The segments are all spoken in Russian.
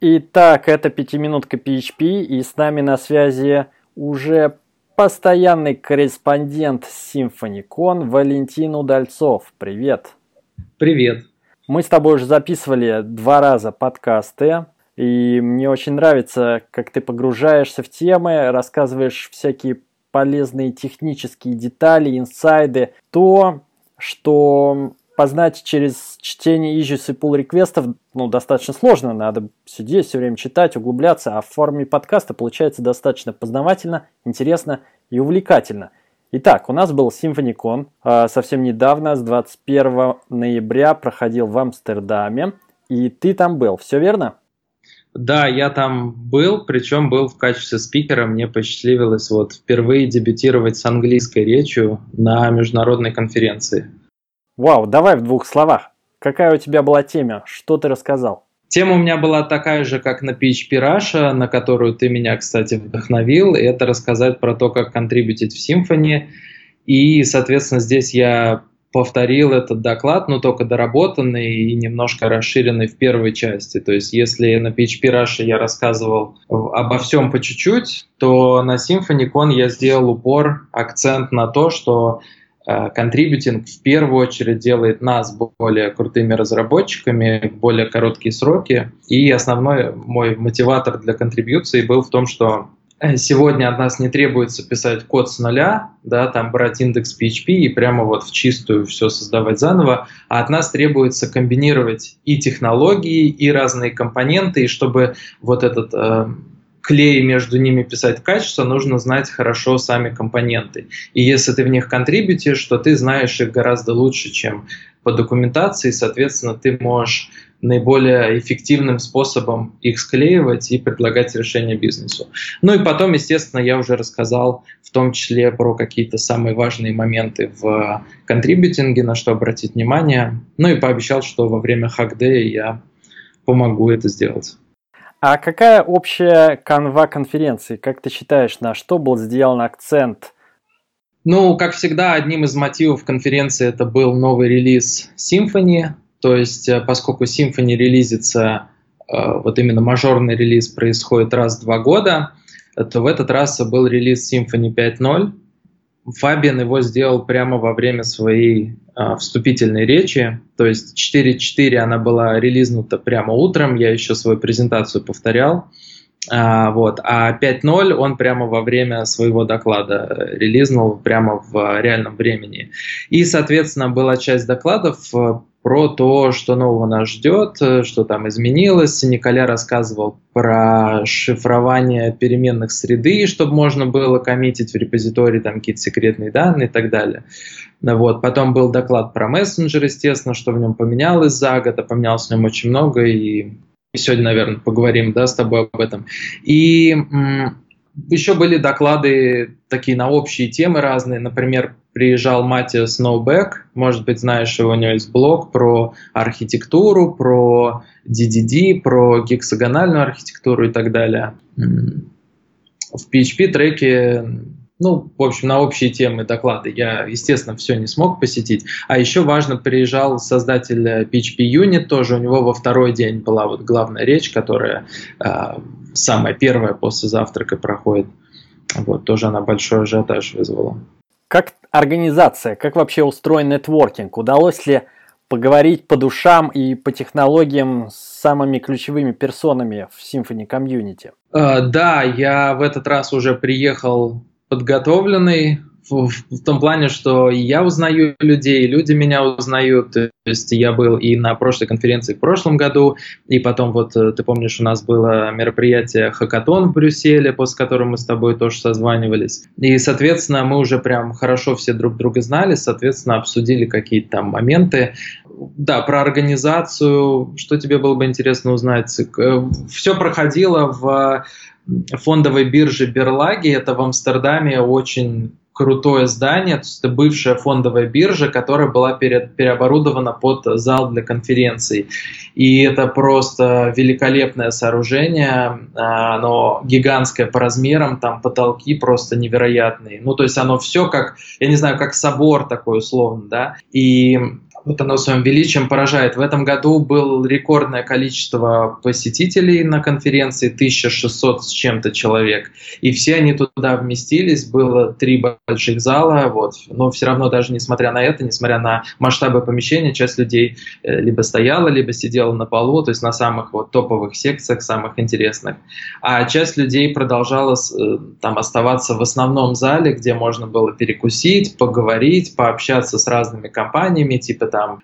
Итак, это пятиминутка PHP, и с нами на связи уже постоянный корреспондент SymphonyCon Валентин Удальцов. Привет. Привет. Мы с тобой уже записывали два раза подкасты, и мне очень нравится, как ты погружаешься в темы, рассказываешь всякие полезные технические детали, инсайды, то, что познать через чтение issues и pull реквестов ну, достаточно сложно. Надо сидеть, все время читать, углубляться. А в форме подкаста получается достаточно познавательно, интересно и увлекательно. Итак, у нас был SymphonyCon э, совсем недавно, с 21 ноября проходил в Амстердаме. И ты там был, все верно? Да, я там был, причем был в качестве спикера. Мне посчастливилось вот впервые дебютировать с английской речью на международной конференции. Вау, давай в двух словах. Какая у тебя была тема? Что ты рассказал? Тема у меня была такая же, как на PHP Russia, на которую ты меня, кстати, вдохновил. Это рассказать про то, как контрибутить в Symfony. И, соответственно, здесь я повторил этот доклад, но только доработанный и немножко расширенный в первой части. То есть, если на PHP Russia я рассказывал обо всем по чуть-чуть, то на SymfonyCon я сделал упор, акцент на то, что контрибьютинг в первую очередь делает нас более крутыми разработчиками, более короткие сроки. И основной мой мотиватор для контрибьюции был в том, что э, сегодня от нас не требуется писать код с нуля, да, там брать индекс PHP и прямо вот в чистую все создавать заново, а от нас требуется комбинировать и технологии, и разные компоненты, и чтобы вот этот э, клей между ними писать качество, нужно знать хорошо сами компоненты. И если ты в них контрибьютишь, то ты знаешь их гораздо лучше, чем по документации, соответственно, ты можешь наиболее эффективным способом их склеивать и предлагать решение бизнесу. Ну и потом, естественно, я уже рассказал в том числе про какие-то самые важные моменты в контрибьютинге, на что обратить внимание. Ну и пообещал, что во время хакдея я помогу это сделать. А какая общая канва конференции? Как ты считаешь, на что был сделан акцент? Ну, как всегда, одним из мотивов конференции это был новый релиз Symfony. То есть, э, поскольку Symfony релизится, э, вот именно мажорный релиз происходит раз в два года, то в этот раз был релиз Symfony 5.0. Фабиан его сделал прямо во время своей э, вступительной речи. То есть 4.4 она была релизнута прямо утром, я еще свою презентацию повторял. А, вот. а 5.0 он прямо во время своего доклада релизнул, прямо в реальном времени. И, соответственно, была часть докладов про то, что нового нас ждет, э, что там изменилось. Николя рассказывал про шифрование переменных среды, чтобы можно было коммитить в репозитории там какие-то секретные данные и так далее. Вот. Потом был доклад про мессенджер, естественно, что в нем поменялось за год, а поменялось в нем очень много, и сегодня, наверное, поговорим да, с тобой об этом. И еще были доклады такие на общие темы разные, например, приезжал Матиа Сноубек, может быть, знаешь, его, у него есть блог про архитектуру, про DDD, про гексагональную архитектуру и так далее. В PHP треке ну, в общем, на общие темы доклады я, естественно, все не смог посетить. А еще важно, приезжал создатель PHP Unit, тоже у него во второй день была вот главная речь, которая э, самая первая после завтрака проходит. Вот, тоже она большой ажиотаж вызвала. Как организация, как вообще устроен нетворкинг? Удалось ли поговорить по душам и по технологиям с самыми ключевыми персонами в Symfony комьюнити? Uh, да, я в этот раз уже приехал подготовленный в, в том плане, что я узнаю людей, люди меня узнают. То есть я был и на прошлой конференции в прошлом году, и потом вот, э, ты помнишь, у нас было мероприятие Хакатон в Брюсселе, после которого мы с тобой тоже созванивались. И, соответственно, мы уже прям хорошо все друг друга знали, соответственно, обсудили какие-то там моменты. Да, про организацию, что тебе было бы интересно узнать? Э, все проходило в фондовой бирже Берлаги, это в Амстердаме очень крутое здание, то есть это бывшая фондовая биржа, которая была пере, переоборудована под зал для конференций. И это просто великолепное сооружение, а, оно гигантское по размерам, там потолки просто невероятные. Ну, то есть оно все как, я не знаю, как собор такой условно, да. И вот оно своим величием поражает. В этом году было рекордное количество посетителей на конференции, 1600 с чем-то человек. И все они туда вместились, было три больших зала, вот. но все равно даже несмотря на это, несмотря на масштабы помещения, часть людей э, либо стояла, либо сидела на полу, то есть на самых вот топовых секциях, самых интересных. А часть людей продолжала э, там оставаться в основном зале, где можно было перекусить, поговорить, пообщаться с разными компаниями, типа там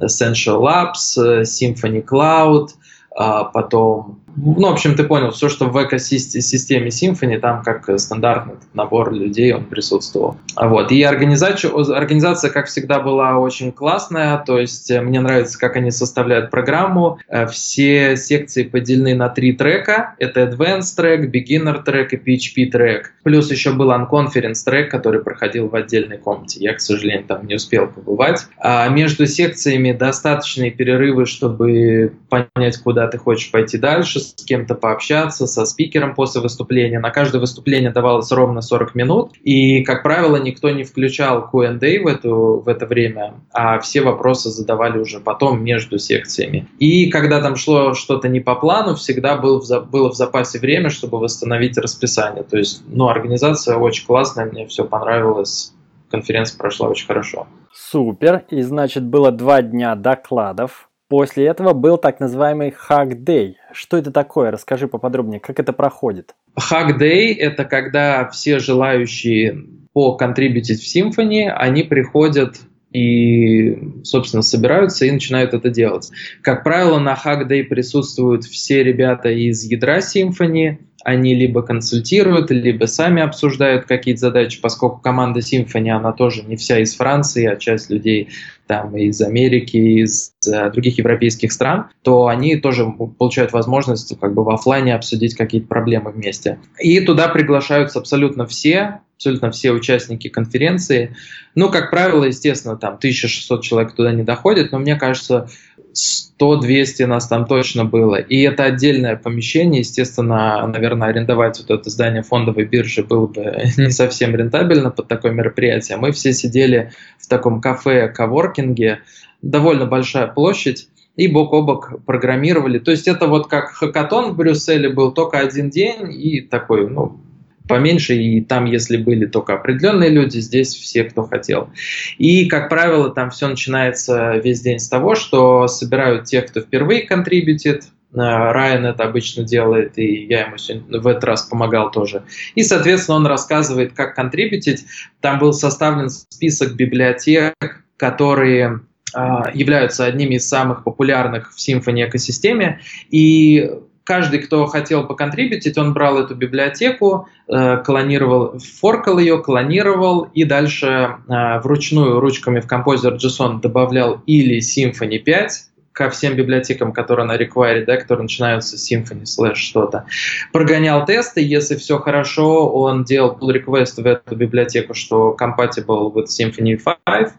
Essential Labs, э, Symphony Cloud, а потом ну, в общем, ты понял, все, что в экосистеме Symfony, там как стандартный набор людей, он присутствовал. Вот. И организация, организация, как всегда, была очень классная, то есть э, мне нравится, как они составляют программу. Э, все секции поделены на три трека. Это Advanced трек, Beginner трек и PHP трек. Плюс еще был Unconference трек, который проходил в отдельной комнате. Я, к сожалению, там не успел побывать. А между секциями достаточные перерывы, чтобы понять, куда ты хочешь пойти дальше, с кем-то пообщаться, со спикером после выступления. На каждое выступление давалось ровно 40 минут, и, как правило, никто не включал Q&A в, эту, в это время, а все вопросы задавали уже потом между секциями. И когда там шло что-то не по плану, всегда был в, было в запасе время, чтобы восстановить расписание. То есть, ну, организация очень классная, мне все понравилось, конференция прошла очень хорошо. Супер. И значит, было два дня докладов. После этого был так называемый Hack Day. Что это такое? Расскажи поподробнее, как это проходит. Hack Day – это когда все желающие поконтрибьютить в Symfony, они приходят и, собственно, собираются и начинают это делать. Как правило, на Hack Day присутствуют все ребята из ядра Symfony, они либо консультируют, либо сами обсуждают какие-то задачи, поскольку команда Symfony, она тоже не вся из Франции, а часть людей там из Америки, из э, других европейских стран, то они тоже получают возможность как бы в офлайне обсудить какие-то проблемы вместе. И туда приглашаются абсолютно все, абсолютно все участники конференции. Ну, как правило, естественно, там 1600 человек туда не доходит, но мне кажется, 100-200 нас там точно было. И это отдельное помещение, естественно, наверное, арендовать вот это здание фондовой биржи было бы не совсем рентабельно под такое мероприятие. Мы все сидели в таком кафе, коворкинге, довольно большая площадь, и бок о бок программировали. То есть это вот как хакатон в Брюсселе был только один день и такой, ну, поменьше, и там, если были только определенные люди, здесь все, кто хотел. И, как правило, там все начинается весь день с того, что собирают тех, кто впервые контрибьютит, э, Райан это обычно делает, и я ему сегодня в этот раз помогал тоже. И, соответственно, он рассказывает, как контрибьютить. Там был составлен список библиотек, которые э, являются одними из самых популярных в Symfony экосистеме, и каждый, кто хотел поконтрибьютить, он брал эту библиотеку, э, клонировал, форкал ее, клонировал и дальше э, вручную ручками в Composer JSON добавлял или Symfony 5, ко всем библиотекам, которые на require, да, которые начинаются с Symfony slash что-то. Прогонял тесты, если все хорошо, он делал pull request в эту библиотеку, что compatible with Symfony 5.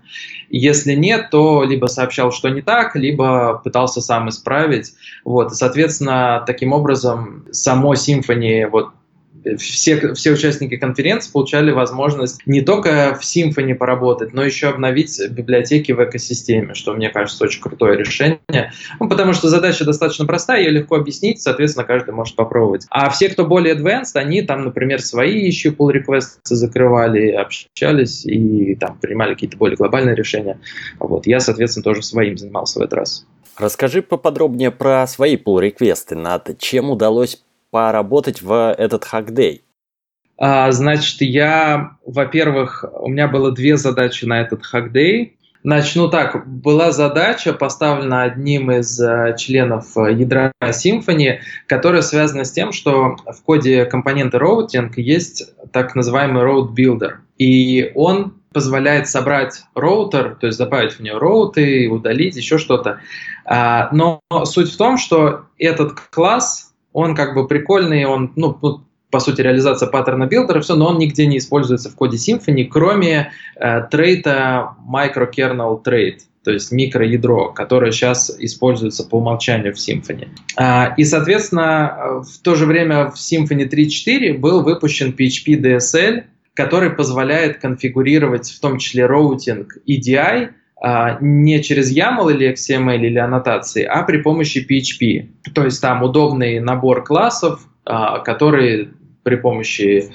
Если нет, то либо сообщал, что не так, либо пытался сам исправить. Вот. И, соответственно, таким образом само Symfony вот все, все участники конференции получали возможность не только в Symfony поработать, но еще обновить библиотеки в экосистеме, что мне кажется очень крутое решение. Ну, потому что задача достаточно простая, ее легко объяснить, соответственно, каждый может попробовать. А все, кто более advanced, они там, например, свои еще pull requests закрывали, общались и там принимали какие-то более глобальные решения. Вот. Я, соответственно, тоже своим занимался в этот раз. Расскажи поподробнее про свои pull реквесты над чем удалось поработать в этот хакдей? А, значит, я, во-первых, у меня было две задачи на этот хакдей. Начну так. Была задача, поставлена одним из uh, членов ядра Symfony, которая связана с тем, что в коде компонента routing есть так называемый route builder. И он позволяет собрать роутер, то есть добавить в нее роуты, удалить, еще что-то. Uh, но суть в том, что этот класс он как бы прикольный, он, ну, по сути, реализация паттерна билдера, все, но он нигде не используется в коде Symfony, кроме э, трейта microkernel trait, то есть микроядро, которое сейчас используется по умолчанию в Symfony. А, и, соответственно, в то же время в Symfony 3.4 был выпущен PHP DSL, который позволяет конфигурировать в том числе роутинг и DI не через YAML или XML или аннотации, а при помощи PHP. То есть там удобный набор классов, а, которые при помощи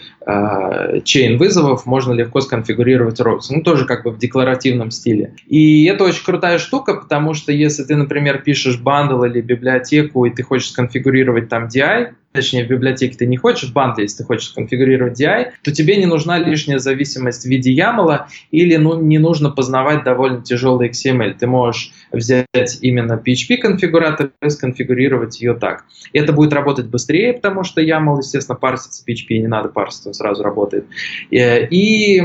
chain вызовов можно легко сконфигурировать routes. Ну, тоже как бы в декларативном стиле. И это очень крутая штука, потому что если ты, например, пишешь бандл или библиотеку, и ты хочешь сконфигурировать там DI, точнее в библиотеке ты не хочешь в бандле, если ты хочешь конфигурировать DI, то тебе не нужна лишняя зависимость в виде YAML или ну, не нужно познавать довольно тяжелый XML. Ты можешь взять именно PHP-конфигуратор и сконфигурировать ее так. Это будет работать быстрее, потому что YAML, естественно, парсится PHP, не надо парсить, он сразу работает. Э, и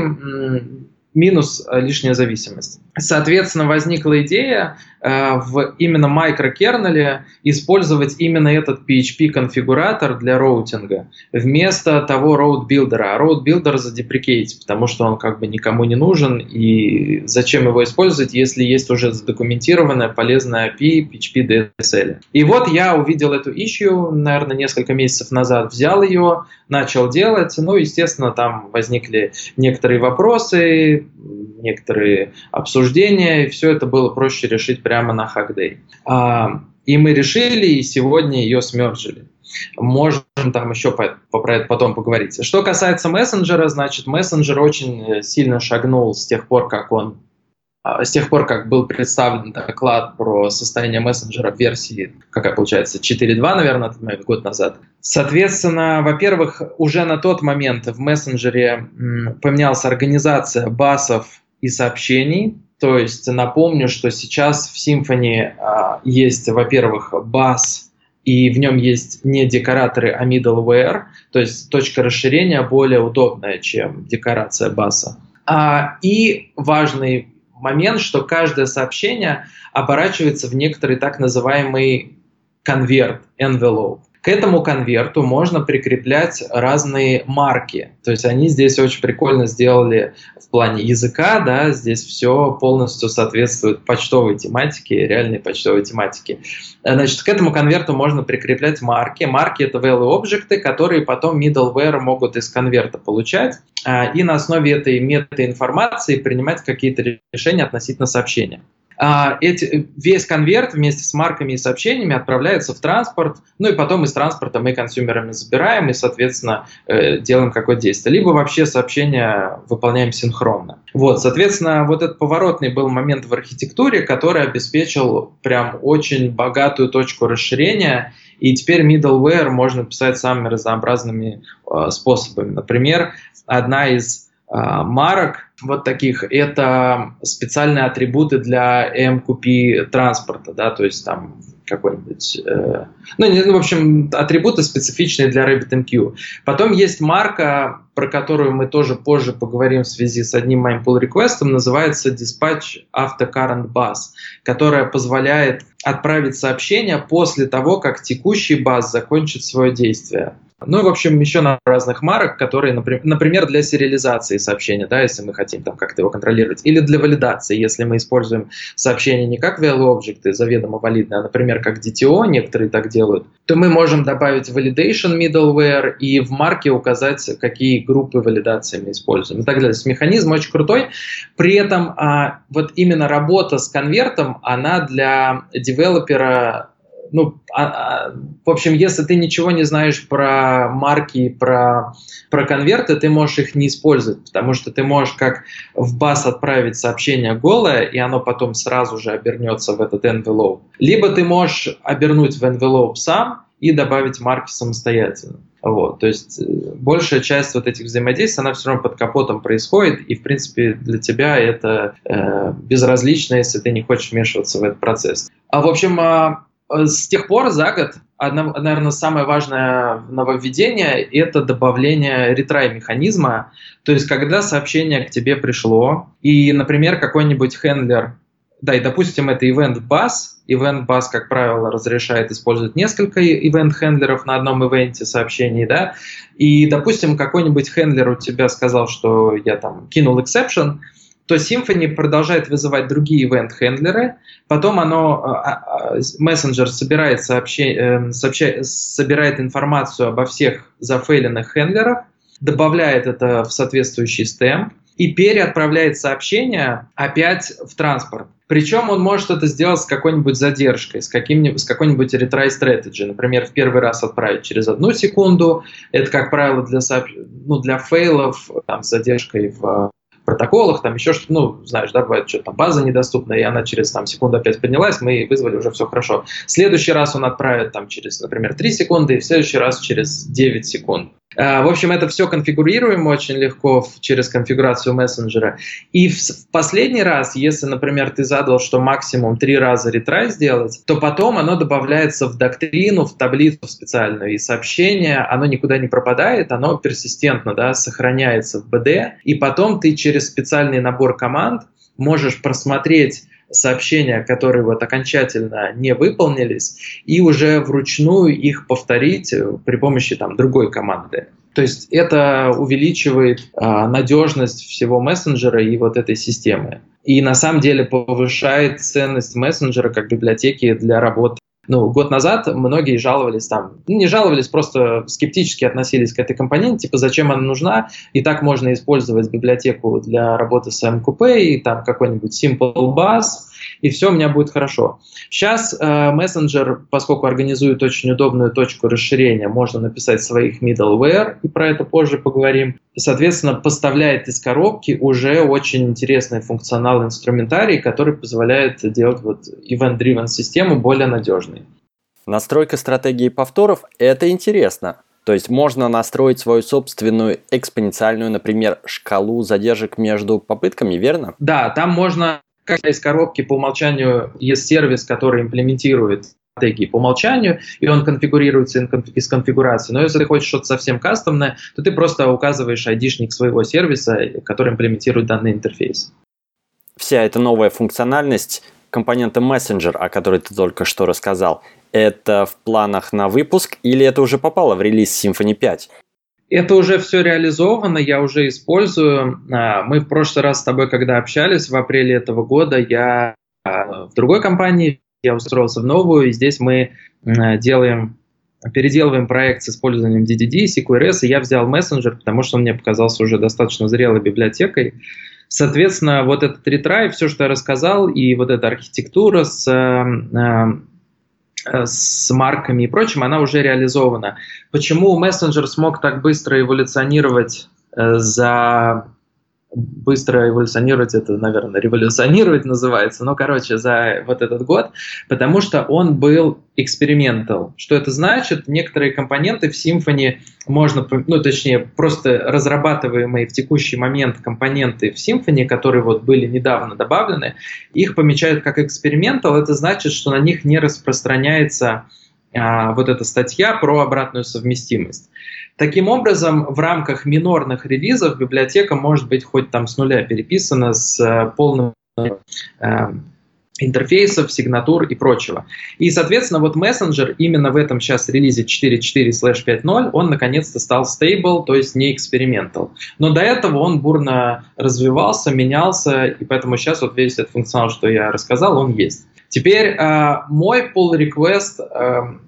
минус э, лишняя зависимость. Соответственно, возникла идея в именно микрокернеле использовать именно этот PHP-конфигуратор для роутинга вместо того роут-билдера. А роут-билдер задеприкейтить, потому что он как бы никому не нужен, и зачем его использовать, если есть уже задокументированная полезная API PHP DSL. И вот я увидел эту issue, наверное, несколько месяцев назад, взял ее, начал делать, ну, естественно, там возникли некоторые вопросы, некоторые обсуждения, и все это было проще решить прямо на Hackday. А, и мы решили, и сегодня ее смержили. Можем там еще по, про это потом поговорить. Что касается мессенджера, значит, мессенджер очень сильно шагнул с тех пор, как он а, с тех пор, как был представлен доклад про состояние мессенджера в версии, какая получается, 4.2, наверное, год назад. Соответственно, во-первых, уже на тот момент в мессенджере поменялась организация басов и сообщений. То есть напомню, что сейчас в Symfony а, есть, во-первых, бас, и в нем есть не декораторы, а middleware, то есть точка расширения более удобная, чем декорация баса. А, и важный момент, что каждое сообщение оборачивается в некоторый так называемый конверт, envelope. К этому конверту можно прикреплять разные марки. То есть они здесь очень прикольно сделали в плане языка, да, здесь все полностью соответствует почтовой тематике, реальной почтовой тематике. Значит, к этому конверту можно прикреплять марки. Марки — это value объекты, которые потом middleware могут из конверта получать а, и на основе этой метаинформации принимать какие-то решения относительно сообщения. А, эти, весь конверт вместе с марками и сообщениями отправляется в транспорт, ну и потом из транспорта мы консюмерами забираем и, соответственно, э, делаем какое-то действие. Либо вообще сообщения выполняем синхронно. Вот, соответственно, вот этот поворотный был момент в архитектуре, который обеспечил прям очень богатую точку расширения, и теперь middleware можно писать самыми разнообразными э, способами. Например, одна из марок вот таких это специальные атрибуты для MQP транспорта, да, то есть там какой-нибудь, э, ну, ну, в общем, атрибуты специфичные для RabbitMQ. Потом есть марка, про которую мы тоже позже поговорим в связи с одним моим pull реквестом называется Dispatch After Current Bus, которая позволяет отправить сообщение после того, как текущий бас закончит свое действие. Ну, в общем, еще на разных марок, которые, например, для сериализации сообщения, да, если мы хотим там как-то его контролировать, или для валидации, если мы используем сообщение не как value объекты заведомо валидные, а, например, как DTO, некоторые так делают, то мы можем добавить validation middleware и в марке указать, какие группы валидации мы используем и так далее. То есть механизм очень крутой. При этом а, вот именно работа с конвертом, она для девелопера ну, а, а, в общем, если ты ничего не знаешь про марки, про, про конверты, ты можешь их не использовать, потому что ты можешь как в бас отправить сообщение голое, и оно потом сразу же обернется в этот envelope. Либо ты можешь обернуть в envelope сам и добавить марки самостоятельно. Вот, то есть э, большая часть вот этих взаимодействий, она все равно под капотом происходит, и, в принципе, для тебя это э, безразлично, если ты не хочешь вмешиваться в этот процесс. А, в общем, а, с тех пор за год, одно, наверное, самое важное нововведение – это добавление ретрай-механизма. То есть, когда сообщение к тебе пришло, и, например, какой-нибудь хендлер, да, и, допустим, это event bus, event bus, как правило, разрешает использовать несколько event-хендлеров на одном ивенте сообщений, да, и, допустим, какой-нибудь хендлер у тебя сказал, что я там кинул exception – то Symfony продолжает вызывать другие event-хендлеры, потом оно, а, а, мессенджер собирает, сообще, эм, сообща, собирает информацию обо всех зафейленных хендлерах, добавляет это в соответствующий стемп, и переотправляет сообщение опять в транспорт. Причем он может это сделать с какой-нибудь задержкой, с, каким с какой-нибудь retry strategy. Например, в первый раз отправить через одну секунду. Это, как правило, для, ну, для фейлов там, с задержкой в протоколах, там еще что-то, ну, знаешь, да, бывает, что там база недоступна, и она через там секунду опять поднялась, мы вызвали, уже все хорошо. В следующий раз он отправит там через, например, 3 секунды, и в следующий раз через 9 секунд. А, в общем, это все конфигурируемо очень легко через конфигурацию мессенджера. И в, последний раз, если, например, ты задал, что максимум три раза ретрай сделать, то потом оно добавляется в доктрину, в таблицу специальную, и сообщение, оно никуда не пропадает, оно персистентно да, сохраняется в BD, и потом ты через специальный набор команд можешь просмотреть сообщения, которые вот окончательно не выполнились, и уже вручную их повторить э, при помощи там другой команды. То есть это увеличивает а, надежность всего мессенджера и вот этой системы. И на самом деле повышает ценность мессенджера как библиотеки для работы ну, год назад многие жаловались там, ну, не жаловались, просто скептически относились к этой компоненте, типа, зачем она нужна, и так можно использовать библиотеку для работы с MQP, и там какой-нибудь Simple Bus, и все у меня будет хорошо. Сейчас э, мессенджер, поскольку организует очень удобную точку расширения, можно написать своих middleware, и про это позже поговорим. Соответственно, поставляет из коробки уже очень интересный функционал инструментарий, который позволяет делать вот event-driven систему более надежной. Настройка стратегии повторов – это интересно. То есть можно настроить свою собственную экспоненциальную, например, шкалу задержек между попытками, верно? Да, там можно как из коробки по умолчанию есть сервис, который имплементирует стратегии по умолчанию, и он конфигурируется из конфигурации. Но если ты хочешь что-то совсем кастомное, то ты просто указываешь айдишник своего сервиса, который имплементирует данный интерфейс. Вся эта новая функциональность компонента Messenger, о которой ты только что рассказал, это в планах на выпуск или это уже попало в релиз Symfony 5? Это уже все реализовано, я уже использую. А, мы в прошлый раз с тобой, когда общались в апреле этого года, я а, в другой компании, я устроился в новую, и здесь мы делаем, переделываем проект с использованием DDD, CQRS, и я взял мессенджер, потому что он мне показался уже достаточно зрелой библиотекой. Соответственно, вот этот ретрай, все, что я рассказал, и вот эта архитектура с Э, с марками и прочим, она уже реализована. Почему мессенджер смог так быстро эволюционировать э, за быстро эволюционировать, это, наверное, революционировать называется, но, короче, за вот этот год, потому что он был экспериментал. Что это значит? Некоторые компоненты в Symfony можно, ну, точнее, просто разрабатываемые в текущий момент компоненты в Symfony, которые вот были недавно добавлены, их помечают как экспериментал, это значит, что на них не распространяется а, вот эта статья про обратную совместимость. Таким образом, в рамках минорных релизов библиотека может быть хоть там с нуля переписана с э, полным э, интерфейсов, сигнатур и прочего. И, соответственно, вот мессенджер именно в этом сейчас релизе 4.4/5.0, он наконец-то стал stable, то есть не экспериментал. Но до этого он бурно развивался, менялся, и поэтому сейчас вот весь этот функционал, что я рассказал, он есть. Теперь э, мой pull request, э,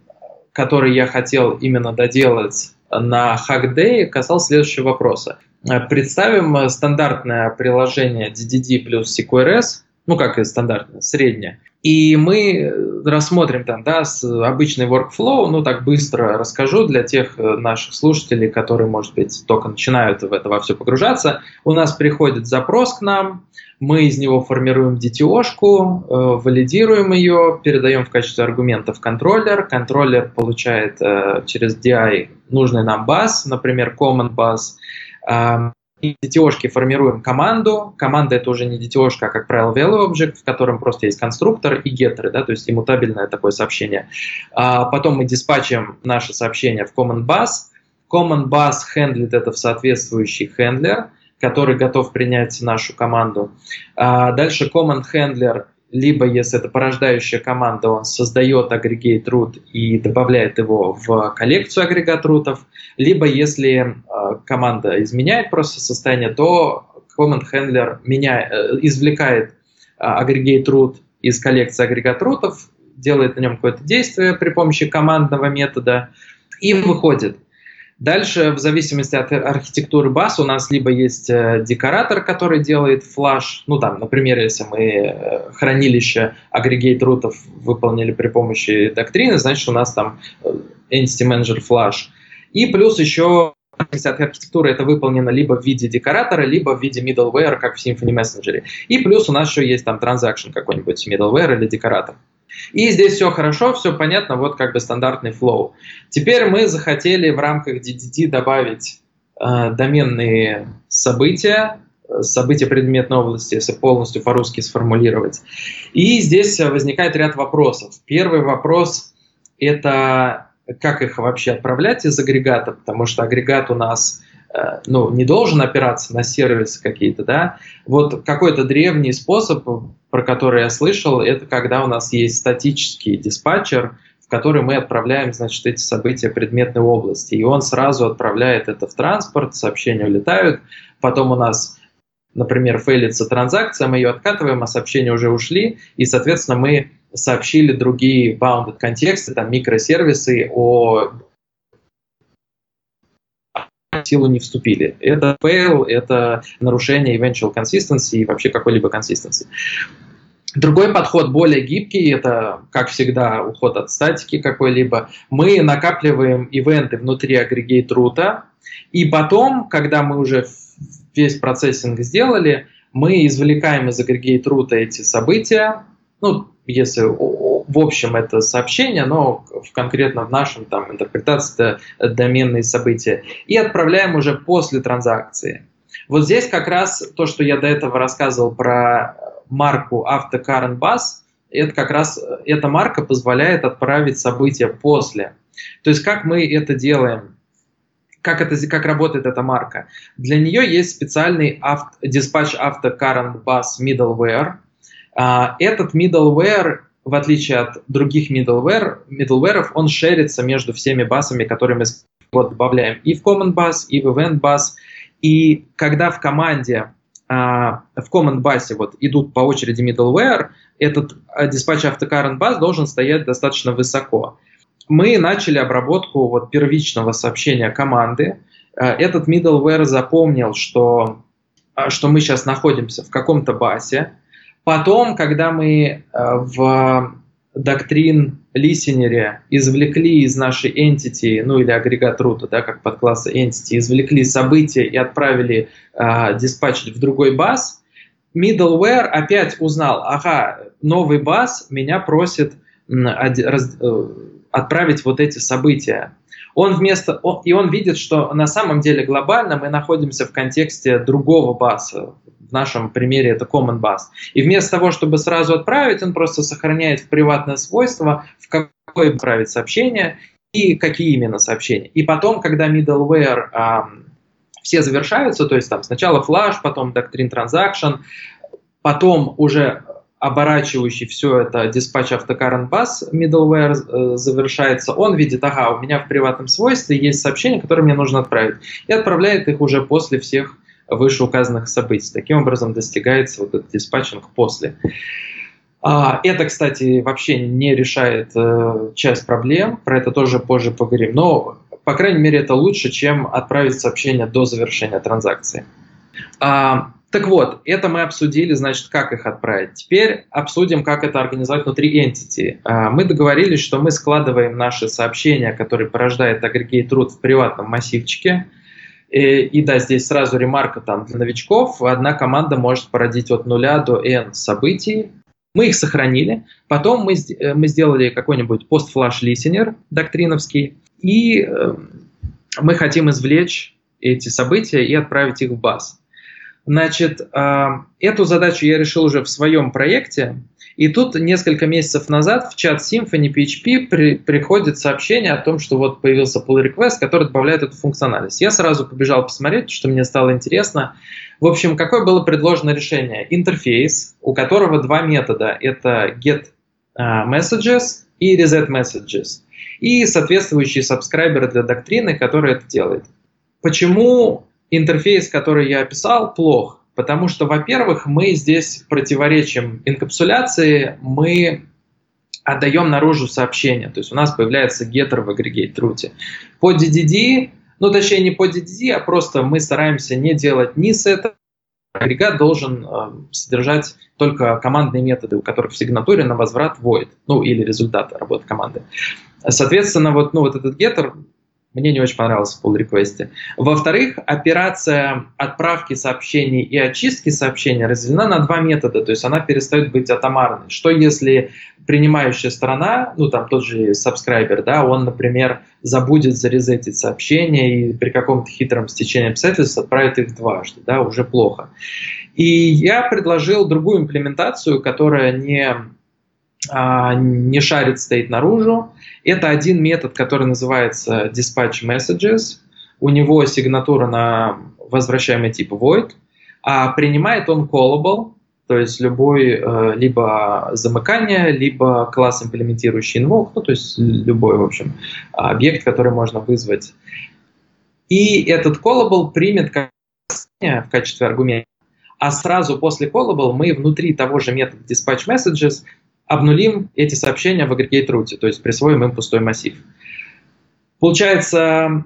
который я хотел именно доделать на Hackday касался следующего вопроса. Э, представим э, стандартное приложение DDD плюс CQRS, ну как и стандартное, среднее, и мы рассмотрим там, да, с обычный workflow, ну так быстро расскажу для тех э, наших слушателей, которые, может быть, только начинают в это во все погружаться. У нас приходит запрос к нам, мы из него формируем DTO-шку, э, валидируем ее, передаем в качестве аргументов контроллер. Контроллер получает э, через DI нужный нам баз, например, common bus. Э, и DTO-шки формируем команду. Команда это уже не DTO, а, как правило, value object, в котором просто есть конструктор и геттеры, да, то есть иммутабельное такое сообщение. А потом мы диспатчим наше сообщение в common bus. Common bus хендлит это в соответствующий хендлер – который готов принять нашу команду. А дальше command handler, либо если это порождающая команда, он создает агрегейт root и добавляет его в коллекцию агрегат рутов, либо если э, команда изменяет просто состояние, то command handler меняет, э, извлекает агрегейт root из коллекции агрегат рутов, делает на нем какое-то действие при помощи командного метода и выходит. Дальше, в зависимости от архитектуры бас, у нас либо есть э, декоратор, который делает флаш, ну там, например, если мы э, хранилище агрегейт рутов выполнили при помощи доктрины, значит у нас там э, Entity Manager Flash. И плюс еще от архитектуры это выполнено либо в виде декоратора, либо в виде middleware, как в Symfony Messenger. И плюс у нас еще есть там transaction какой-нибудь middleware или декоратор. И здесь все хорошо, все понятно, вот как бы стандартный флоу. Теперь мы захотели в рамках DDD добавить э, доменные события, события предметной области, если полностью по-русски сформулировать. И здесь возникает ряд вопросов. Первый вопрос – это как их вообще отправлять из агрегата, потому что агрегат у нас Э, ну, не должен опираться на сервисы какие-то, да. Вот какой-то древний способ, про который я слышал, это когда у нас есть статический диспатчер, в который мы отправляем, значит, эти события предметной области. И он сразу отправляет это в транспорт, сообщения улетают, потом у нас например, фейлится транзакция, мы ее откатываем, а сообщения уже ушли, и, соответственно, мы сообщили другие bounded контексты, там микросервисы о силу не вступили. Это fail, это нарушение eventual consistency и вообще какой-либо consistency. Другой подход более гибкий, это, как всегда, уход от статики какой-либо. Мы накапливаем ивенты внутри агрегейт рута, и потом, когда мы уже весь процессинг сделали, мы извлекаем из агрегейт рута эти события, ну, если в общем это сообщение, но в конкретно в нашем там интерпретации это доменные события, и отправляем уже после транзакции. Вот здесь как раз то, что я до этого рассказывал про марку AutoCurrent Bus, это как раз эта марка позволяет отправить события после. То есть как мы это делаем? Как, это, как работает эта марка? Для нее есть специальный авто, dispatch AutoCurrent Bus middleware – а, этот middleware, в отличие от других middleware, middleware, он шерится между всеми басами, которые мы вот добавляем и в command bus, и в event bus. И когда в команде Uh, в command bus вот идут по очереди middleware, этот uh, dispatch автокаррент bus должен стоять достаточно высоко. Мы начали обработку вот первичного сообщения команды. Uh, этот middleware запомнил, что, что мы сейчас находимся в каком-то басе, Потом, когда мы э, в доктрин листенере извлекли из нашей entity, ну или агрегат рута, да, как подкласса entity, извлекли события и отправили э, в другой бас, middleware опять узнал, ага, новый бас меня просит раз, э, отправить вот эти события. Он вместо, он, и он видит, что на самом деле глобально мы находимся в контексте другого баса, в нашем примере это common bus. И вместо того, чтобы сразу отправить, он просто сохраняет в приватное свойство, в какое отправить сообщение и какие именно сообщения. И потом, когда middleware э, все завершаются, то есть там сначала flash, потом doctrine transaction, потом уже оборачивающий все это диспатч автокарен бас middleware э, завершается, он видит, ага, у меня в приватном свойстве есть сообщения, которые мне нужно отправить, и отправляет их уже после всех вышеуказанных событий. Таким образом достигается вот этот диспатчинг после. А, это, кстати, вообще не решает э, часть проблем, про это тоже позже поговорим, но, по крайней мере, это лучше, чем отправить сообщение до завершения транзакции. А, так вот, это мы обсудили, значит, как их отправить. Теперь обсудим, как это организовать внутри Entity. А, мы договорились, что мы складываем наши сообщения, которые порождает агрегейт root в приватном массивчике, и, э, и да, здесь сразу ремарка там для новичков. Одна команда может породить от нуля до n событий. Мы их сохранили. Потом мы, э, мы сделали какой-нибудь пост-флаш листенер доктриновский. И э, мы хотим извлечь эти события и отправить их в баз. Значит, э, эту задачу я решил уже в своем проекте. И тут несколько месяцев назад в чат Symfony PHP при, приходит сообщение о том, что вот появился pull request, который добавляет эту функциональность. Я сразу побежал посмотреть, что мне стало интересно. В общем, какое было предложено решение? Интерфейс, у которого два метода. Это get uh, messages и reset messages. И соответствующие сабскрайберы для доктрины, которые это делает. Почему интерфейс, который я описал, плох? Потому что, во-первых, мы здесь противоречим инкапсуляции, мы отдаем наружу сообщение. То есть у нас появляется геттер в агрегейт руте. По DDD Ну, точнее, не по DDD, а просто мы стараемся не делать ни с этого. Агрегат должен э, содержать только командные методы, у которых в сигнатуре на возврат void, ну или результаты работы команды. Соответственно, вот, ну, вот этот getter мне не очень понравился в pull request. Во-вторых, операция отправки сообщений и очистки сообщений разделена на два метода, то есть она перестает быть атомарной. Что если принимающая сторона, ну там тот же subscriber, да, он, например, забудет зарезетить сообщения и при каком-то хитром стечении обстоятельств отправит их дважды, да, уже плохо. И я предложил другую имплементацию, которая не не шарит стоит наружу. Это один метод, который называется dispatch messages. У него сигнатура на возвращаемый тип void, а принимает он callable, то есть любой э, либо замыкание, либо класс имплементирующий invoke, ну то есть любой, в общем, объект, который можно вызвать. И этот callable примет в качестве аргумента, а сразу после callable мы внутри того же метода dispatch messages обнулим эти сообщения в aggregate root, то есть присвоим им пустой массив. Получается,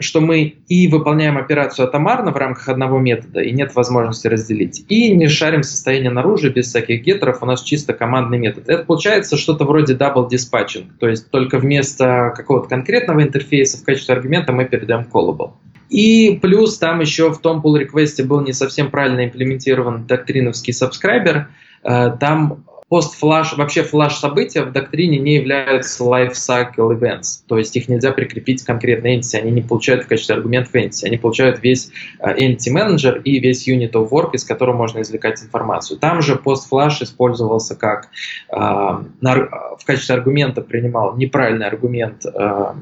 что мы и выполняем операцию атомарно в рамках одного метода, и нет возможности разделить, и не шарим состояние наружу без всяких геттеров, у нас чисто командный метод. Это получается что-то вроде double dispatching, то есть только вместо какого-то конкретного интерфейса в качестве аргумента мы передаем callable. И плюс там еще в том pull request был не совсем правильно имплементирован доктриновский subscriber, э, там Пост-флаш, вообще флаш-события в доктрине не являются life cycle events, то есть их нельзя прикрепить к конкретной entity, они не получают в качестве аргументов entity, они получают весь э, entity manager и весь unit of work, из которого можно извлекать информацию. Там же пост-флаш использовался как э, в качестве аргумента принимал неправильный аргумент э,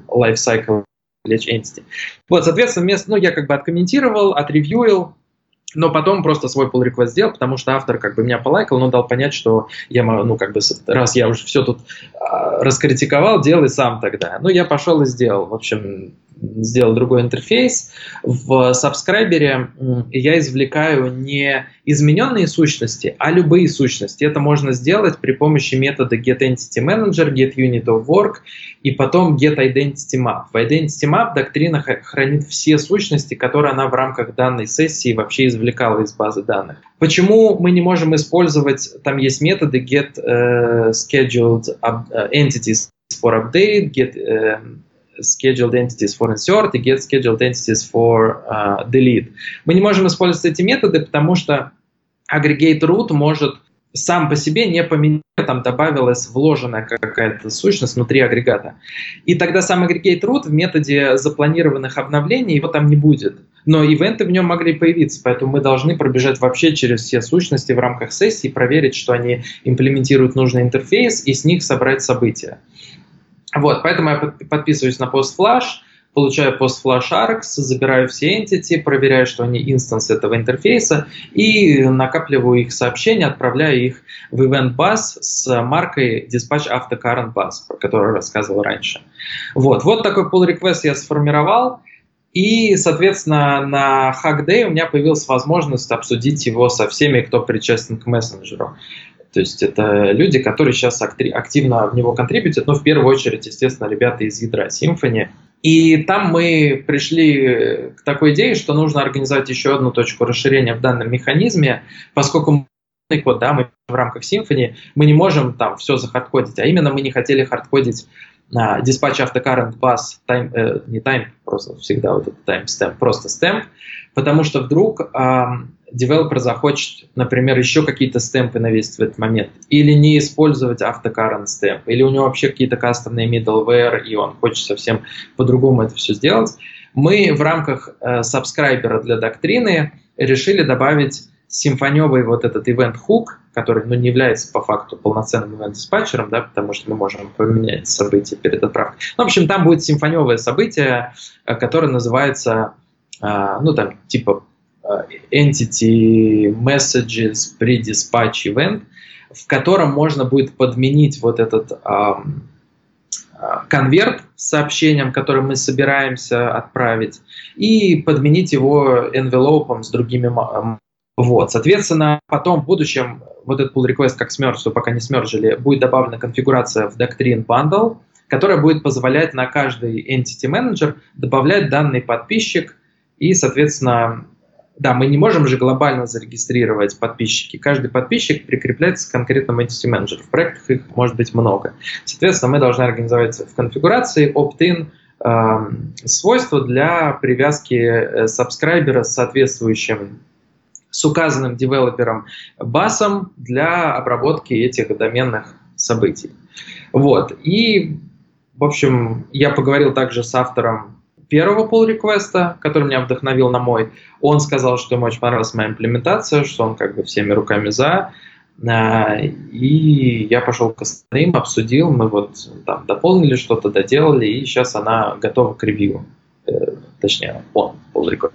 life cycle entity. Вот, соответственно, вместо, ну, я как бы откомментировал, отревьюил, но потом просто свой pull request сделал, потому что автор как бы меня полайкал, но дал понять, что я, ну, как бы, раз я уже все тут а, раскритиковал, делай сам тогда. Ну, я пошел и сделал. В общем, сделал другой интерфейс. В сабскрайбере я извлекаю не измененные сущности, а любые сущности. Это можно сделать при помощи метода getEntityManager, getUnitOfWork и потом getIdentityMap. В IdentityMap доктрина хранит все сущности, которые она в рамках данной сессии вообще извлекала из базы данных. Почему мы не можем использовать, там есть методы get uh, for update, get uh, scheduled entities for insert и get scheduled entities for uh, delete. Мы не можем использовать эти методы, потому что aggregate root может сам по себе не поменять, там добавилась вложенная какая-то сущность внутри агрегата. И тогда сам aggregate root в методе запланированных обновлений его там не будет. Но ивенты в нем могли появиться, поэтому мы должны пробежать вообще через все сущности в рамках сессии, проверить, что они имплементируют нужный интерфейс и с них собрать события. Вот, поэтому я подписываюсь на PostFlash, получаю PostFlash Arcs, забираю все entity, проверяю, что они инстанс этого интерфейса и накапливаю их сообщения, отправляю их в Event Bus с маркой Dispatch Auto Current Bus, про которую рассказывал раньше. Вот, вот такой pull request я сформировал. И, соответственно, на Hack Day у меня появилась возможность обсудить его со всеми, кто причастен к мессенджеру. То есть это люди, которые сейчас активно в него контрибьютят, но в первую очередь, естественно, ребята из ядра Symfony. И там мы пришли к такой идее, что нужно организовать еще одну точку расширения в данном механизме, поскольку код, да, мы в рамках Symfony, мы не можем там все захардкодить, а именно мы не хотели хардкодить на диспатч автокаррент бас, time, э, не time, просто всегда вот этот timestamp, просто stamp, потому что вдруг э, девелопер захочет, например, еще какие-то стемпы навесить в этот момент, или не использовать автокаррент стемп, или у него вообще какие-то кастомные middleware, и он хочет совсем по-другому это все сделать. Мы в рамках э, сабскрайбера для доктрины решили добавить симфоневый вот этот event hook, который ну, не является по факту полноценным event-диспатчером, да, потому что мы можем поменять события перед отправкой. Ну, в общем, там будет симфоневое событие, э, которое называется, э, ну, там, типа entity messages pre-dispatch event, в котором можно будет подменить вот этот конверт с сообщением, который мы собираемся отправить, и подменить его envelope с другими вот, соответственно, потом в будущем вот этот pull request как смерж, что пока не смержили, будет добавлена конфигурация в Doctrine Bundle, которая будет позволять на каждый entity manager добавлять данный подписчик и, соответственно, да, мы не можем же глобально зарегистрировать подписчики. Каждый подписчик прикрепляется к конкретному entity manager. В проектах их может быть много. Соответственно, мы должны организовать в конфигурации opt-in э, свойства для привязки э, сабскрайбера с соответствующим с указанным девелопером басом для обработки этих доменных событий. Вот. И, в общем, я поговорил также с автором первого pull реквеста который меня вдохновил на мой. Он сказал, что ему очень понравилась моя имплементация, что он как бы всеми руками за. А, и я пошел к остальным, обсудил, мы вот там дополнили что-то, доделали, и сейчас она готова к ревью. Э, точнее, он, pull request.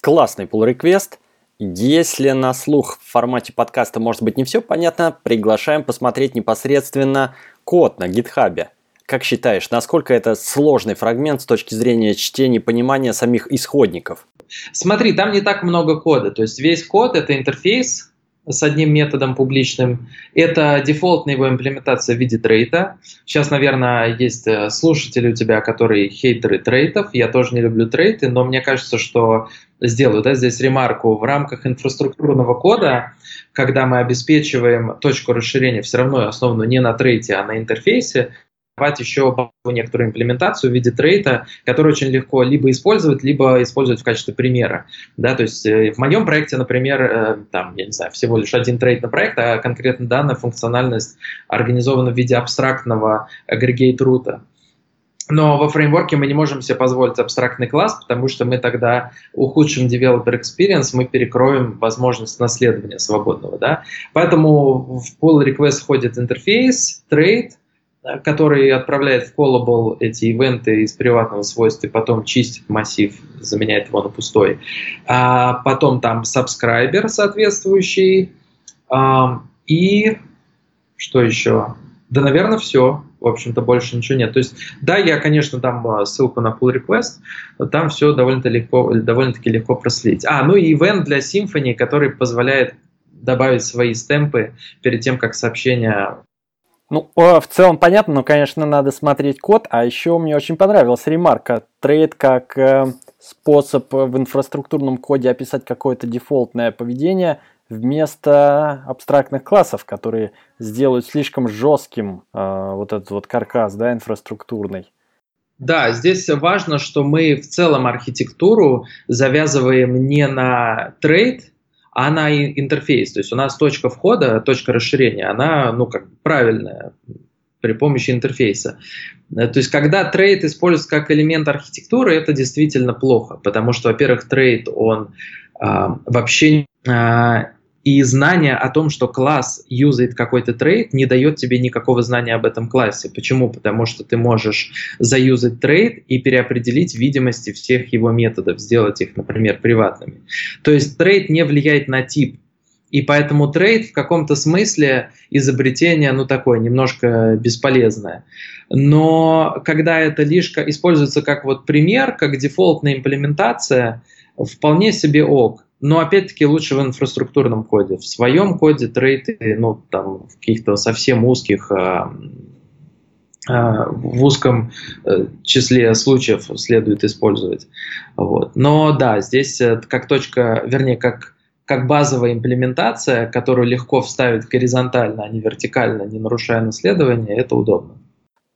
Классный pull request. Если на слух в формате подкаста может быть не все понятно, приглашаем посмотреть непосредственно код на гитхабе. Как считаешь, насколько это сложный фрагмент с точки зрения чтения и понимания самих исходников? Смотри, там не так много кода. То есть весь код это интерфейс с одним методом публичным. Это дефолтная его имплементация в виде трейта. Сейчас, наверное, есть э, слушатели у тебя, которые хейтеры трейтов. Я тоже не люблю трейты, но мне кажется, что сделаю да, здесь ремарку. В рамках инфраструктурного кода, когда мы обеспечиваем точку расширения все равно основанную не на трейте, а на интерфейсе, давать еще некоторую имплементацию в виде трейта, который очень легко либо использовать, либо использовать в качестве примера. Да, то есть э, в моем проекте, например, э, там, я не знаю, всего лишь один трейд на проект, а конкретно данная функциональность организована в виде абстрактного агрегейт-рута. Но во фреймворке мы не можем себе позволить абстрактный класс, потому что мы тогда ухудшим developer experience, мы перекроем возможность наследования свободного. Да? Поэтому в pull request входит интерфейс, трейд, который отправляет в callable эти ивенты из приватного свойства и потом чистит массив, заменяет его на пустой. А потом там subscriber соответствующий. А, и что еще? Да, наверное, все. В общем-то, больше ничего нет. То есть, да, я, конечно, дам а, ссылку на pull request, но там все довольно-таки легко, довольно-таки легко проследить. А, ну и ивент для Symfony, который позволяет добавить свои стемпы перед тем, как сообщение ну, в целом понятно, но, конечно, надо смотреть код. А еще мне очень понравилась ремарка. Трейд как э, способ в инфраструктурном коде описать какое-то дефолтное поведение вместо абстрактных классов, которые сделают слишком жестким э, вот этот вот каркас, да, инфраструктурный. Да, здесь важно, что мы в целом архитектуру завязываем не на трейт, а на интерфейс. То есть у нас точка входа, точка расширения, она ну, как правильная при помощи интерфейса. Э, то есть, когда трейт используется как элемент архитектуры, это действительно плохо, потому что, во-первых, трейт, он э, вообще э, и знание о том, что класс юзает какой-то трейт, не дает тебе никакого знания об этом классе. Почему? Потому что ты можешь заюзать трейт и переопределить видимости всех его методов, сделать их, например, приватными. То есть трейт не влияет на тип. И поэтому трейт в каком-то смысле изобретение, ну такое, немножко бесполезное. Но когда это лишь используется как вот пример, как дефолтная имплементация, вполне себе ок. Но опять-таки лучше в инфраструктурном коде. В своем коде трейды, ну, там, в каких-то совсем узких, а, а, в узком э, числе случаев следует использовать. Вот. Но да, здесь э, как точка, вернее, как, как базовая имплементация, которую легко вставить горизонтально, а не вертикально, не нарушая наследование, это удобно.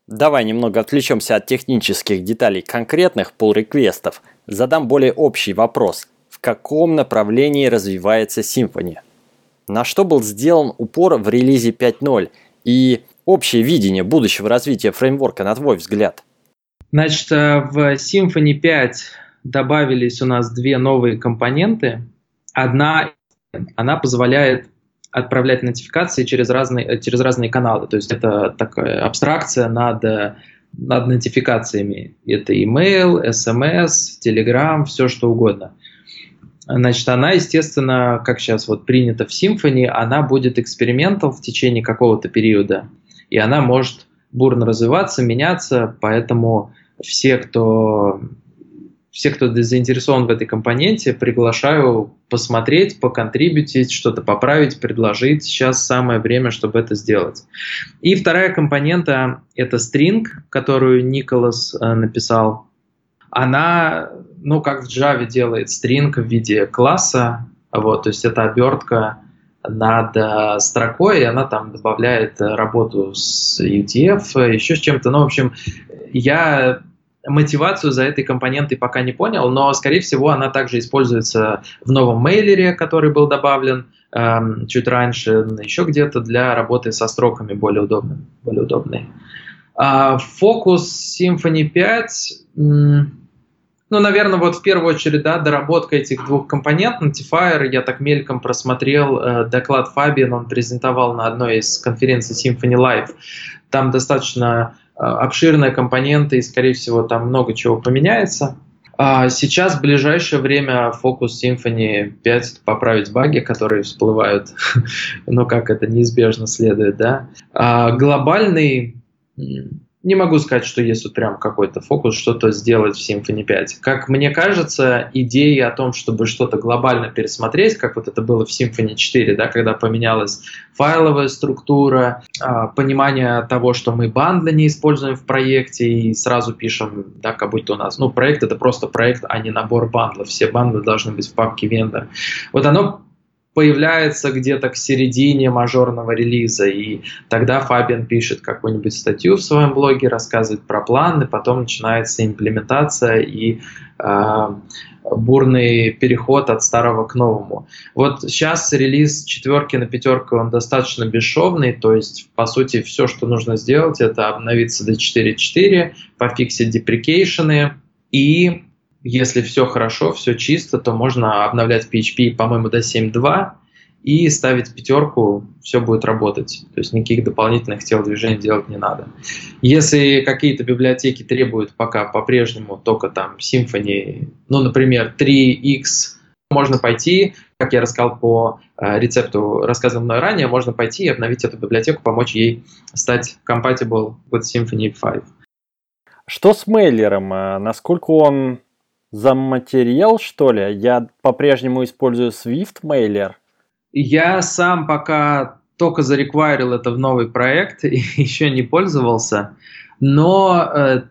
Давай немного отвлечемся от технических деталей конкретных pull-реквестов. Задам более общий вопрос – каком направлении развивается Symfony. На что был сделан упор в релизе 5.0 и общее видение будущего развития фреймворка, на твой взгляд? Значит, э, в Symfony 5 добавились у нас две новые компоненты. Одна, она позволяет отправлять нотификации через разные, э, через разные каналы. То есть это такая абстракция над, над нотификациями. Это email, SMS, Telegram, все что угодно. Значит, она, естественно, как сейчас вот принято в Symfony, она будет экспериментом в течение какого-то периода, и она может бурно развиваться, меняться, поэтому все, кто все, кто заинтересован в этой компоненте, приглашаю посмотреть, поконтрибьютить, что-то поправить, предложить. Сейчас самое время, чтобы это сделать. И вторая компонента — это string, которую Николас э, написал. Она, ну, как в Java делает string в виде класса, вот, то есть это обертка над э, строкой, и она там добавляет работу с UTF, еще с чем-то. Ну, в общем, я мотивацию за этой компонентой пока не понял, но, скорее всего, она также используется в новом мейлере, который был добавлен эм, чуть раньше, еще где-то для работы со строками более удобный. Более удобный. А, фокус Symfony 5, ну, наверное, вот в первую очередь, да, доработка этих двух компонент. Notifier, я так мельком просмотрел э, доклад Фабиан, он презентовал на одной из конференций Symfony Live. Там достаточно а, обширные компоненты, и, скорее всего, там много чего поменяется. А сейчас, в ближайшее время, фокус Symfony 5 — поправить баги, которые всплывают, но как это неизбежно следует, да. А глобальный не могу сказать, что есть вот прям какой-то фокус что-то сделать в Symfony 5. Как мне кажется, идея о том, чтобы что-то глобально пересмотреть, как вот это было в Symfony 4, да, когда поменялась файловая структура, а, понимание того, что мы бандлы не используем в проекте и сразу пишем, да, как будто у нас, ну, проект это просто проект, а не набор бандлов. Все бандлы должны быть в папке вендор. Вот оно появляется где-то к середине мажорного релиза, и тогда Фабиан пишет какую-нибудь статью в своем блоге, рассказывает про планы, потом начинается имплементация и э, бурный переход от старого к новому. Вот сейчас релиз четверки на пятерку, он достаточно бесшовный, то есть, по сути, все, что нужно сделать, это обновиться до 4.4, пофиксить деприкейшены и если все хорошо, все чисто, то можно обновлять PHP, по-моему, до 7.2 и ставить пятерку, все будет работать. То есть никаких дополнительных телодвижений делать не надо. Если какие-то библиотеки требуют пока по-прежнему только там Symfony, ну, например, 3x, можно пойти, как я рассказал по э, рецепту, рассказанному мной ранее, можно пойти и обновить эту библиотеку, помочь ей стать compatible with Symfony 5. Что с мейлером? Э, насколько он за материал, что ли? Я по-прежнему использую Swift Mailer. Я сам пока только зареквайрил это в новый проект и еще не пользовался, но э,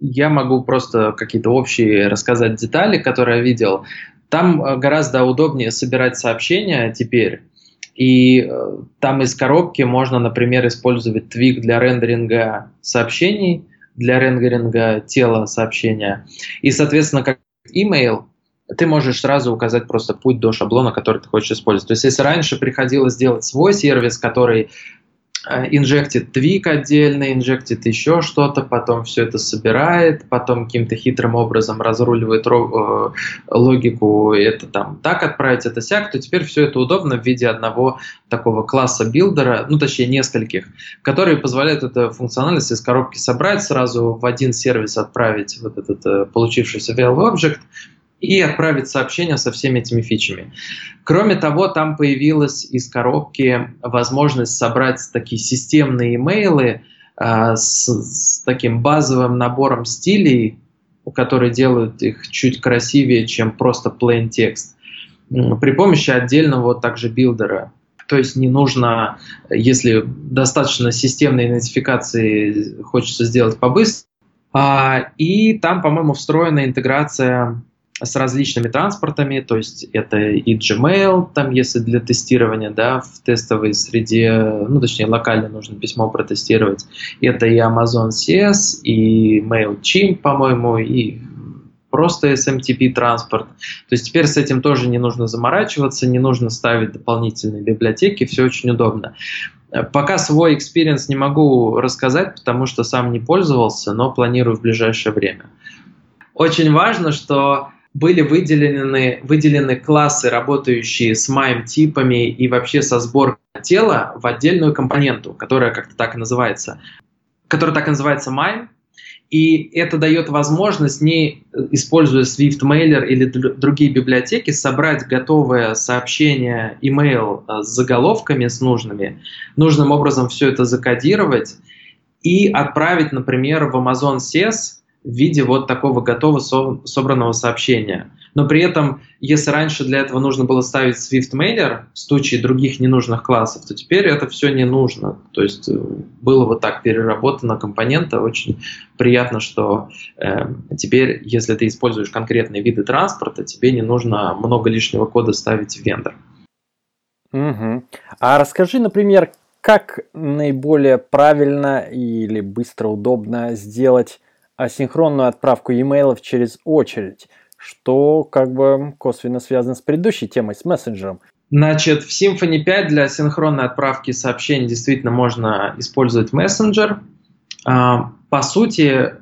я могу просто какие-то общие рассказать детали, которые я видел. Там э, гораздо удобнее собирать сообщения теперь. И э, там из коробки можно, например, использовать твик для рендеринга сообщений, для рендеринга тела сообщения. И, соответственно, как email, ты можешь сразу указать просто путь до шаблона, который ты хочешь использовать. То есть, если раньше приходилось делать свой сервис, который инжектит твик отдельно, инжектит еще что-то, потом все это собирает, потом каким-то хитрым образом разруливает э, логику, это там так отправить, это сяк, то теперь все это удобно в виде одного такого класса билдера, ну точнее нескольких, которые позволяют эту функциональность из коробки собрать, сразу в один сервис отправить вот этот э, получившийся value object, и отправить сообщение со всеми этими фичами. Кроме того, там появилась из коробки возможность собрать такие системные имейлы э, с, с таким базовым набором стилей, которые делают их чуть красивее, чем просто plain текст, при помощи отдельного вот также билдера. То есть не нужно, если достаточно системной идентификации хочется сделать побыстрее, а, и там, по-моему, встроена интеграция с различными транспортами, то есть это и Gmail, там если для тестирования, да, в тестовой среде, ну точнее локально нужно письмо протестировать, это и Amazon CS, и MailChimp, по-моему, и просто SMTP транспорт. То есть теперь с этим тоже не нужно заморачиваться, не нужно ставить дополнительные библиотеки, все очень удобно. Пока свой experience не могу рассказать, потому что сам не пользовался, но планирую в ближайшее время. Очень важно, что были выделены, выделены классы, работающие с MIME-типами и вообще со сборкой тела в отдельную компоненту, которая как-то так и называется, которая так и называется MIME, и это дает возможность, не используя Swift Mailer или другие библиотеки, собрать готовое сообщение, email э, с заголовками, с нужными, нужным образом все это закодировать и отправить, например, в Amazon SES в виде вот такого готового собранного сообщения. Но при этом, если раньше для этого нужно было ставить Swift Mailer в случае других ненужных классов, то теперь это все не нужно. То есть э, было вот так переработано компонента. Очень приятно, что э, теперь, если ты используешь конкретные виды транспорта, тебе не нужно много лишнего кода ставить в вендор. Угу. А расскажи, например, как наиболее правильно или быстро, удобно сделать асинхронную отправку e-mail через очередь, что как бы косвенно связано с предыдущей темой, с мессенджером. Значит, в Symfony 5 для синхронной отправки сообщений действительно можно использовать мессенджер. А, по сути,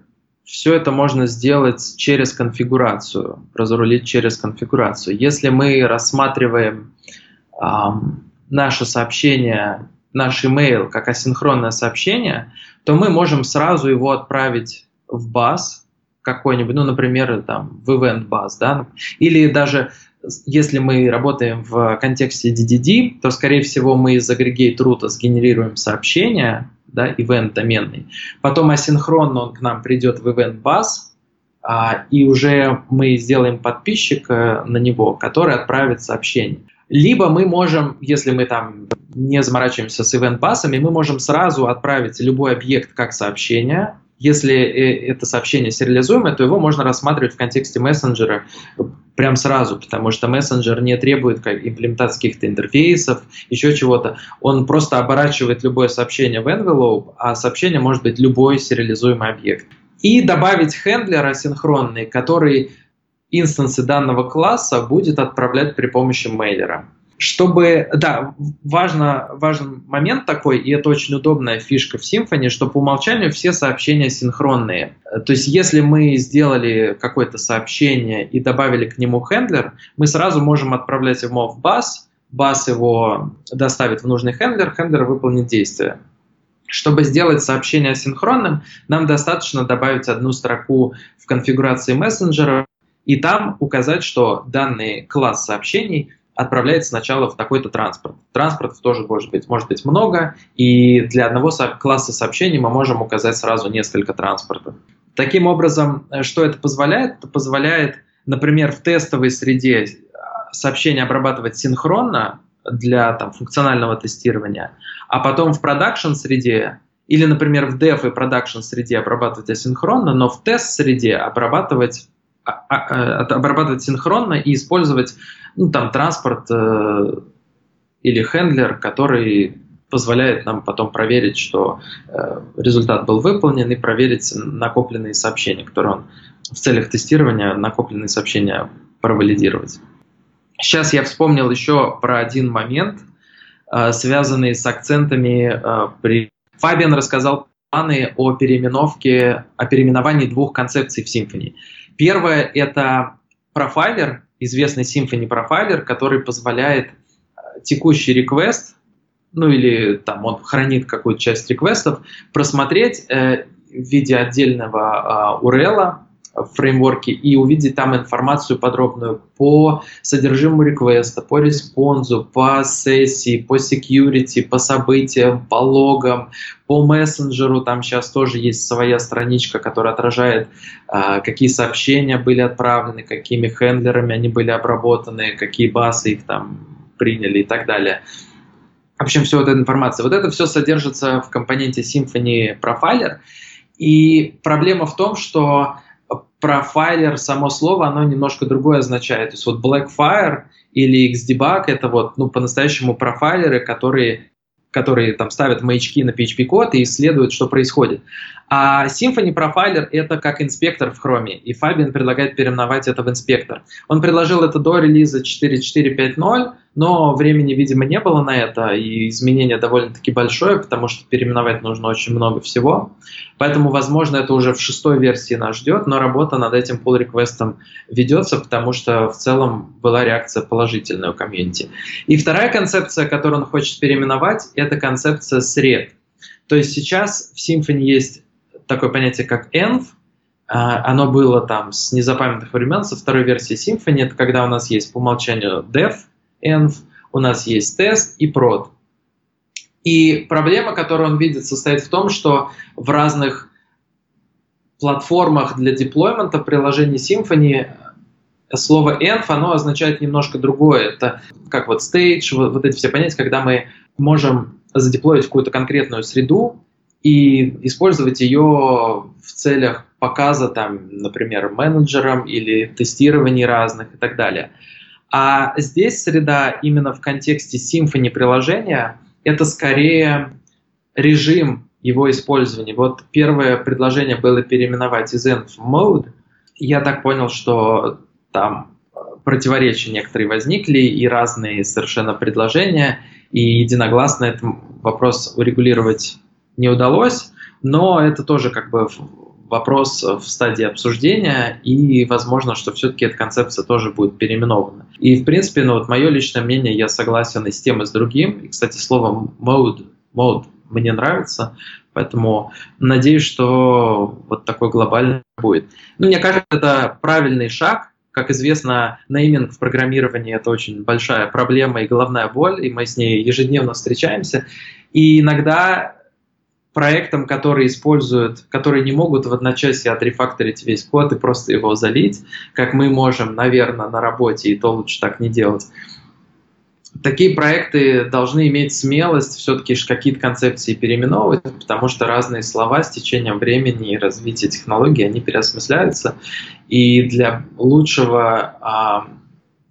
все это можно сделать через конфигурацию, разрулить через конфигурацию. Если мы рассматриваем наше сообщение наш email как асинхронное сообщение, то мы можем сразу его отправить в баз какой-нибудь, ну, например, там, в event баз, да, или даже если мы работаем в контексте DDD, то, скорее всего, мы из aggregate root сгенерируем сообщение, да, event доменный, потом асинхронно он к нам придет в event баз, а, и уже мы сделаем подписчик на него, который отправит сообщение. Либо мы можем, если мы там не заморачиваемся с event-пассами, мы можем сразу отправить любой объект как сообщение. Если э, это сообщение сериализуемое, то его можно рассматривать в контексте мессенджера прям сразу, потому что мессенджер не требует как, имплементации каких-то интерфейсов, еще чего-то. Он просто оборачивает любое сообщение в envelope, а сообщение может быть любой сериализуемый объект. И добавить хендлер асинхронный, который инстансы данного класса будет отправлять при помощи мейлера. Чтобы, да, важно, важен момент такой, и это очень удобная фишка в Symfony, что по умолчанию все сообщения синхронные. То есть, если мы сделали какое-то сообщение и добавили к нему хендлер, мы сразу можем отправлять его в бас, бас его доставит в нужный хендлер, хендлер выполнит действие. Чтобы сделать сообщение асинхронным, нам достаточно добавить одну строку в конфигурации мессенджера, и там указать, что данный класс сообщений отправляется сначала в такой-то транспорт. Транспортов тоже может быть, может быть много, и для одного класса сообщений мы можем указать сразу несколько транспортов. Таким образом, э, что это позволяет? Это позволяет, например, в тестовой среде э, сообщения обрабатывать синхронно для там, функционального тестирования, а потом в продакшн среде или, например, в dev и продакшн среде обрабатывать асинхронно, но в тест среде обрабатывать обрабатывать синхронно и использовать ну, там, транспорт э, или хендлер, который позволяет нам потом проверить, что э, результат был выполнен и проверить накопленные сообщения, которые он в целях тестирования накопленные сообщения провалидировать. Сейчас я вспомнил еще про один момент, э, связанный с акцентами э, при... Фабиан рассказал планы о переименовке, о переименовании двух концепций в Symfony. Первое – это профайлер, известный Symfony профайлер, который позволяет э, текущий request, ну или там он хранит какую-то часть реквестов, просмотреть э, в виде отдельного э, URL, фреймворке и увидеть там информацию подробную по содержимому реквеста, по респонсу, по сессии, по security, по событиям, по логам, по мессенджеру. Там сейчас тоже есть своя страничка, которая отражает, а, какие сообщения были отправлены, какими хендлерами они были обработаны, какие базы их там приняли и так далее. В общем, все вот эта информация. Вот это все содержится в компоненте Symfony Profiler. И проблема в том, что профайлер, само слово, оно немножко другое означает. То есть вот Blackfire или Xdebug это вот, ну, по-настоящему профайлеры, которые которые там ставят маячки на PHP-код и исследуют, что происходит. А Symfony Profiler — это как инспектор в Chrome, и Fabian предлагает переименовать это в инспектор. Он предложил это до релиза 4.4.5.0, но времени, видимо, не было на это, и изменение довольно-таки большое, потому что переименовать нужно очень много всего. Поэтому, возможно, это уже в шестой версии нас ждет, но работа над этим pull реквестом ведется, потому что в целом была реакция положительная у комьюнити. И вторая концепция, которую он хочет переименовать, это концепция сред. То есть сейчас в Symfony есть такое понятие, как env, а, оно было там с незапамятных времен, со второй версии Symfony, это когда у нас есть по умолчанию dev, env, у нас есть тест и prod. И проблема, которую он видит, состоит в том, что в разных платформах для деплоймента приложений Symfony слово env, оно означает немножко другое. Это как вот stage, вот, вот эти все понятия, когда мы можем задеплоить какую-то конкретную среду и использовать ее в целях показа, там, например, менеджерам или тестирований разных и так далее. А здесь среда именно в контексте Symfony приложения это скорее режим его использования. Вот первое предложение было переименовать из env в mode. Я так понял, что там противоречия некоторые возникли и разные совершенно предложения, и единогласно этот вопрос урегулировать не удалось, но это тоже как бы вопрос в стадии обсуждения, и возможно, что все-таки эта концепция тоже будет переименована. И, в принципе, ну вот мое личное мнение, я согласен и с тем, и с другим. И, кстати, слово mode, mode мне нравится, поэтому надеюсь, что вот такой глобальный будет. Ну, мне кажется, это правильный шаг, как известно, нейминг в программировании – это очень большая проблема и головная боль, и мы с ней ежедневно встречаемся. И иногда проектам, которые используют, которые не могут в одночасье отрефакторить весь код и просто его залить, как мы можем, наверное, на работе, и то лучше так не делать. Такие проекты должны иметь смелость все-таки какие-то концепции переименовывать, потому что разные слова с течением времени и развития технологий, они переосмысляются. И для лучшего а,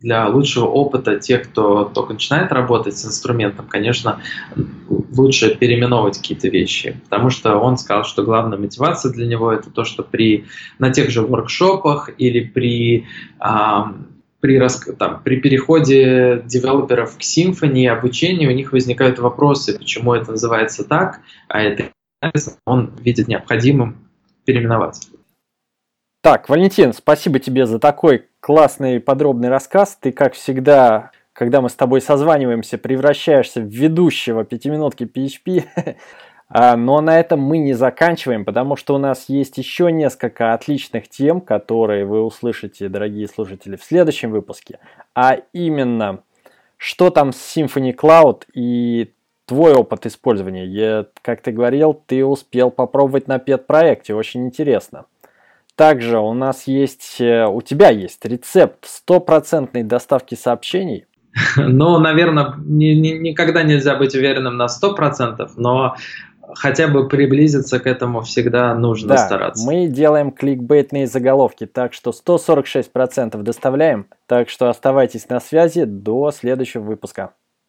для лучшего опыта тех, кто только начинает работать с инструментом, конечно, лучше переименовывать какие-то вещи, потому что он сказал, что главная мотивация для него это то, что при на тех же воркшопах или при а, при, там, при переходе девелоперов к Symfony, обучению, у них возникают вопросы, почему это называется так, а это он видит необходимым переименовать. Так, Валентин, спасибо тебе за такой классный подробный рассказ. Ты, как всегда, когда мы с тобой созваниваемся, превращаешься в ведущего пятиминутки PHP. А, но на этом мы не заканчиваем, потому что у нас есть еще несколько отличных тем, которые вы услышите, дорогие слушатели, в следующем выпуске. А именно, что там с Symfony Cloud и твой опыт использования. Я, как ты говорил, ты успел попробовать на пет-проекте, очень интересно. Также у нас есть, э, у тебя есть рецепт стопроцентной доставки сообщений. Ну, наверное, ни, ни, никогда нельзя быть уверенным на 100%, но хотя бы приблизиться к этому всегда нужно да, стараться. Мы делаем кликбейтные заголовки, так что 146% доставляем. Так что оставайтесь на связи до следующего выпуска.